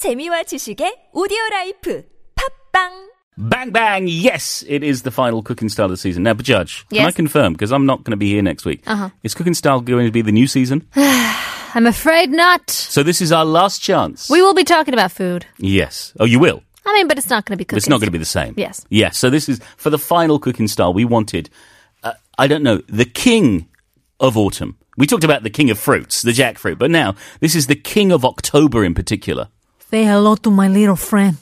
재미와 지식의 오디오 라이프 팝빵 Bang bang! Yes, it is the final cooking style of the season. Now, but Judge, can I Yes. confirm because I'm not going to be here next week? Uh-huh. Is cooking style going to be the new season? I'm afraid not. so this is our last chance. We will be talking about food. yes. Oh, you will. I mean, but it's not going to be cooking. It's not going to be the same. Yes. Yes. So this is for the final cooking style. We wanted, uh, I don't know, the king of autumn. We talked about the king of fruits, the jackfruit, but now this is the king of October in particular. Say hello to my little friend.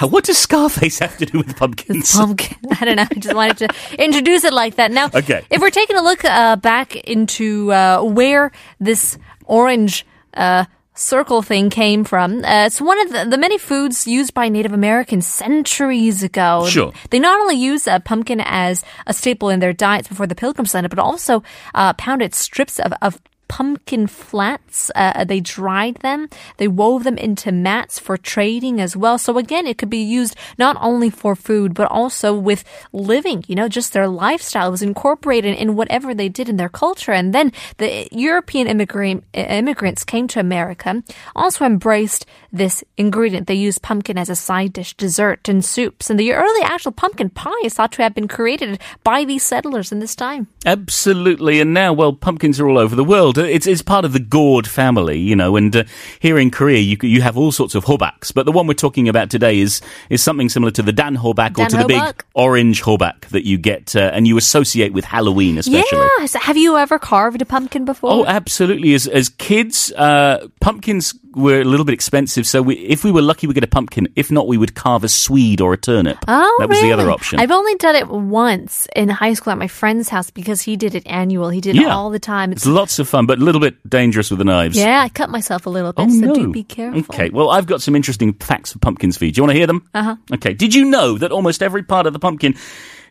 What does Scarface have to do with pumpkins? Pumpkin. I don't know. I just wanted to introduce it like that. Now, Okay. if we're taking a look uh, back into uh, where this orange uh, circle thing came from, uh, it's one of the, the many foods used by Native Americans centuries ago. Sure. They not only used uh, pumpkin as a staple in their diets before the pilgrims landed, but also uh, pounded strips of, of pumpkin flats. Uh, they dried them. They wove them into mats for trading as well. So again, it could be used not only for food, but also with living, you know, just their lifestyle was incorporated in whatever they did in their culture. And then the European immigrant, immigrants came to America, also embraced this ingredient. They used pumpkin as a side dish, dessert, and soups. And the early actual pumpkin pie is thought to have been created by these settlers in this time. Absolutely, and now, well, pumpkins are all over the world. It's it's part of the gourd family, you know. And uh, here in Korea, you you have all sorts of hobaks, but the one we're talking about today is is something similar to the dan hobak or to the big orange hobak that you get uh, and you associate with Halloween, especially. Yeah. So have you ever carved a pumpkin before? Oh, absolutely. As as kids, uh, pumpkins were a little bit expensive, so we, if we were lucky, we get a pumpkin. If not, we would carve a swede or a turnip. Oh, that was the other option. I've only done it once in high school at my friend's house because he did it annual. He did it all the time. It's lots of fun, but a little bit dangerous with the knives. yeah, I cut myself a little bit, Oh, so no. do be careful. Okay, well, I've got some interesting facts for pumpkins for you. Do you want to hear them? Uh-huh. Okay. Did you know that almost every part of the pumpkin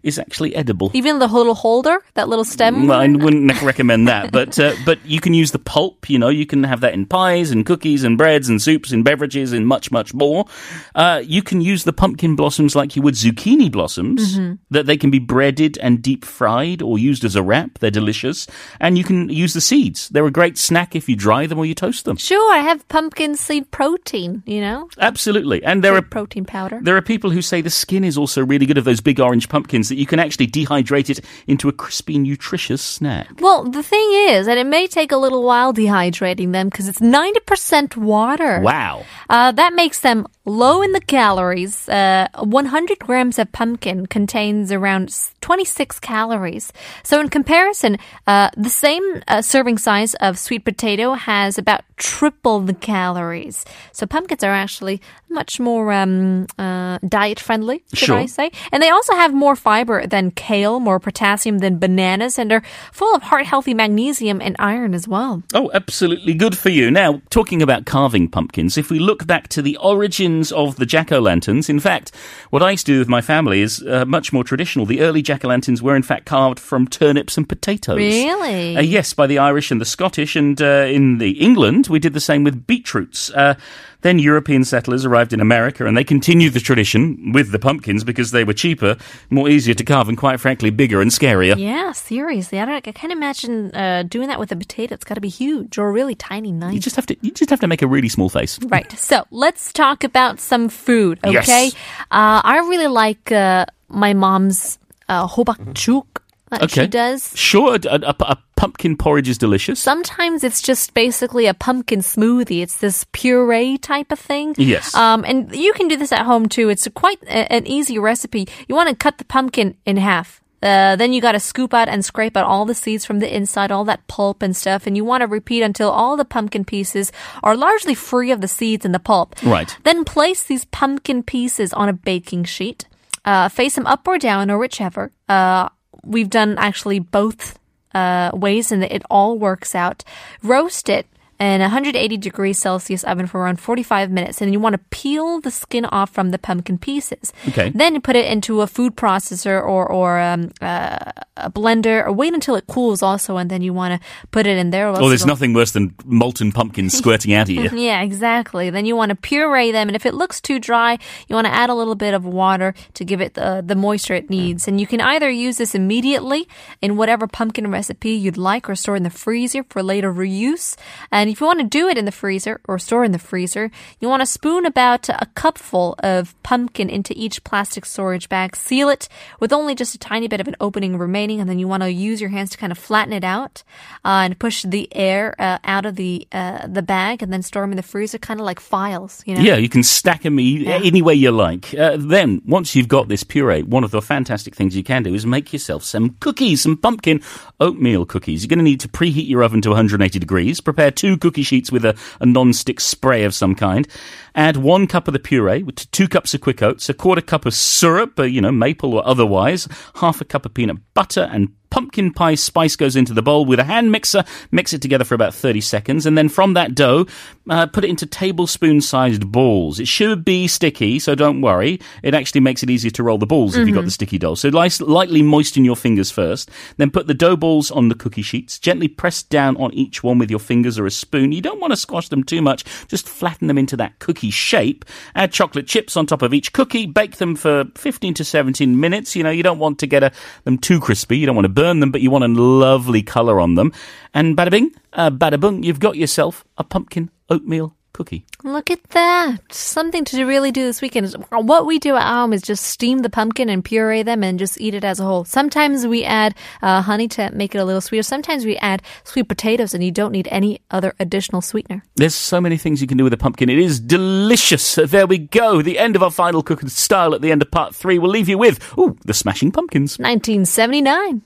is actually edible? Even the little holder, that little stem. Well, I wouldn't recommend that, but uh, but you can use the pulp. You know, you can have that in pies and cookies and breads and soups and beverages and much much more. Uh, you can use the pumpkin blossoms like you would zucchini blossoms. Mm-hmm. That they can be breaded and deep fried or used as a wrap. They're delicious, and you can use the seeds. They're a great snack if you dry them or you toast them. Sure, I have pumpkin seed protein, you know? Absolutely, and there are protein powder. There are people who say the skin is also really good of those big orange pumpkins that you can actually dehydrate it into a crispy, nutritious snack. Well, the thing is that it may take a little while dehydrating them because it's 90% water. Wow. Uh, that makes them low in the calories. Uh, 100 grams of pumpkin contains around 26 calories. So, in comparison, uh, the same uh, serving size of sweet potato has about triple the calories. So, pumpkins are actually much more um, uh, diet friendly, should Sure. I say? And they also have more fiber than kale, more potassium than bananas, and are full of heart healthy magnesium and iron as well. Oh, absolutely good for you. Now, talking about carving pumpkins, if we look back to the origins of the jack o' lanterns, in fact, what I used to do with my family is uh, much more traditional. The early jack o' lanterns were, in fact, carved from turnips and potatoes. Really? Uh, yes, by the Irish and the Scottish, and uh, in the England, we did the same with beetroots. Uh, then European settlers arrived in America, and they continued the tradition with the pumpkins because they were cheaper, more easier to carve, and quite frankly, bigger and scarier. Yeah, seriously. I don't. I can't imagine uh, doing that with a potato. It's got to be huge or a really tiny knife. You just have to, you just have to make a really small face. Right. So let's talk about some food. Yes. Okay. Uh, I really like uh, my mom's uh, hobakjuk that she does. Sure, a, a- a pumpkin porridge is delicious. Sometimes it's just basically a pumpkin smoothie. It's this puree type of thing. Yes. Um, and you can do this at home too. It's quite a, an easy recipe. You want to cut the pumpkin in half. Uh, then you got to scoop out and scrape out all the seeds from the inside, all that pulp and stuff, and you want to repeat until all the pumpkin pieces are largely free of the seeds and the pulp. Right. Then place these pumpkin pieces on a baking sheet. Uh, face them up or down or whichever. Uh, we've done actually both uh, ways and it all works out. Roast it in a 180 degrees Celsius oven for around 45 minutes. And you want to peel the skin off from the pumpkin pieces. Okay. Then you put it into a food processor or, or um, uh, a blender or wait until it cools also. And then you want to put it in there. or Oh, there's nothing worse than molten pumpkins squirting out of you. yeah, exactly. Then you want to puree them, and if it looks too dry, you want to add a little bit of water to give it the, the moisture it needs. And you can either use this immediately in whatever pumpkin recipe you'd like, or store in the freezer for later reuse. And And if you want to do it in the freezer or store in the freezer, you want to spoon about a cupful of pumpkin into each plastic storage bag, seal it with only just a tiny bit of an opening remaining, and then you want to use your hands to kind of flatten it out uh, and push the air uh, out of the uh, the bag, and then store them in the freezer, kind of like files. You know? Yeah, you can stack them Yeah. any way you like. Uh, then, once you've got this puree, one of the fantastic things you can do is make yourself some cookies, some pumpkin oatmeal cookies. You're going to need to preheat your oven to 180 degrees. Prepare two cookie sheets with a, a non-stick spray of some kind. Add one cup of the puree with two cups of quick oats, a quarter cup of syrup, uh, you know, maple or otherwise, half a cup of peanut butter, and pumpkin pie spice goes into the bowl with a hand mixer. Mix it together for about 30 seconds. And then from that dough, uh, put it into tablespoon sized balls. It should be sticky, so don't worry. It actually makes it easier to roll the balls if you've got the sticky dough. So lice- lightly moisten your fingers first. Then put the dough balls on the cookie sheets. Gently press down on each one with your fingers or a spoon. You don't want to squash them too much. Just flatten them into that cookie shape. Add chocolate chips on top of each cookie. Bake them for 15 to 17 minutes. You know, you don't want to get a, them too crispy. You don't want to burn them, but you want a lovely color on them. And bada bing, uh, bada boom, you've got yourself a pumpkin oatmeal cookie. Look at that. Something to really do this weekend. What we do at home is just steam the pumpkin and puree them and just eat it as a whole. Sometimes we add uh, honey to make it a little sweeter. Sometimes we add sweet potatoes and you don't need any other additional sweetener. There's so many things you can do with a pumpkin. It is delicious. There we go. The end of our final cooking style at the end of part three. We'll leave you with, ooh, the smashing pumpkins. 1979.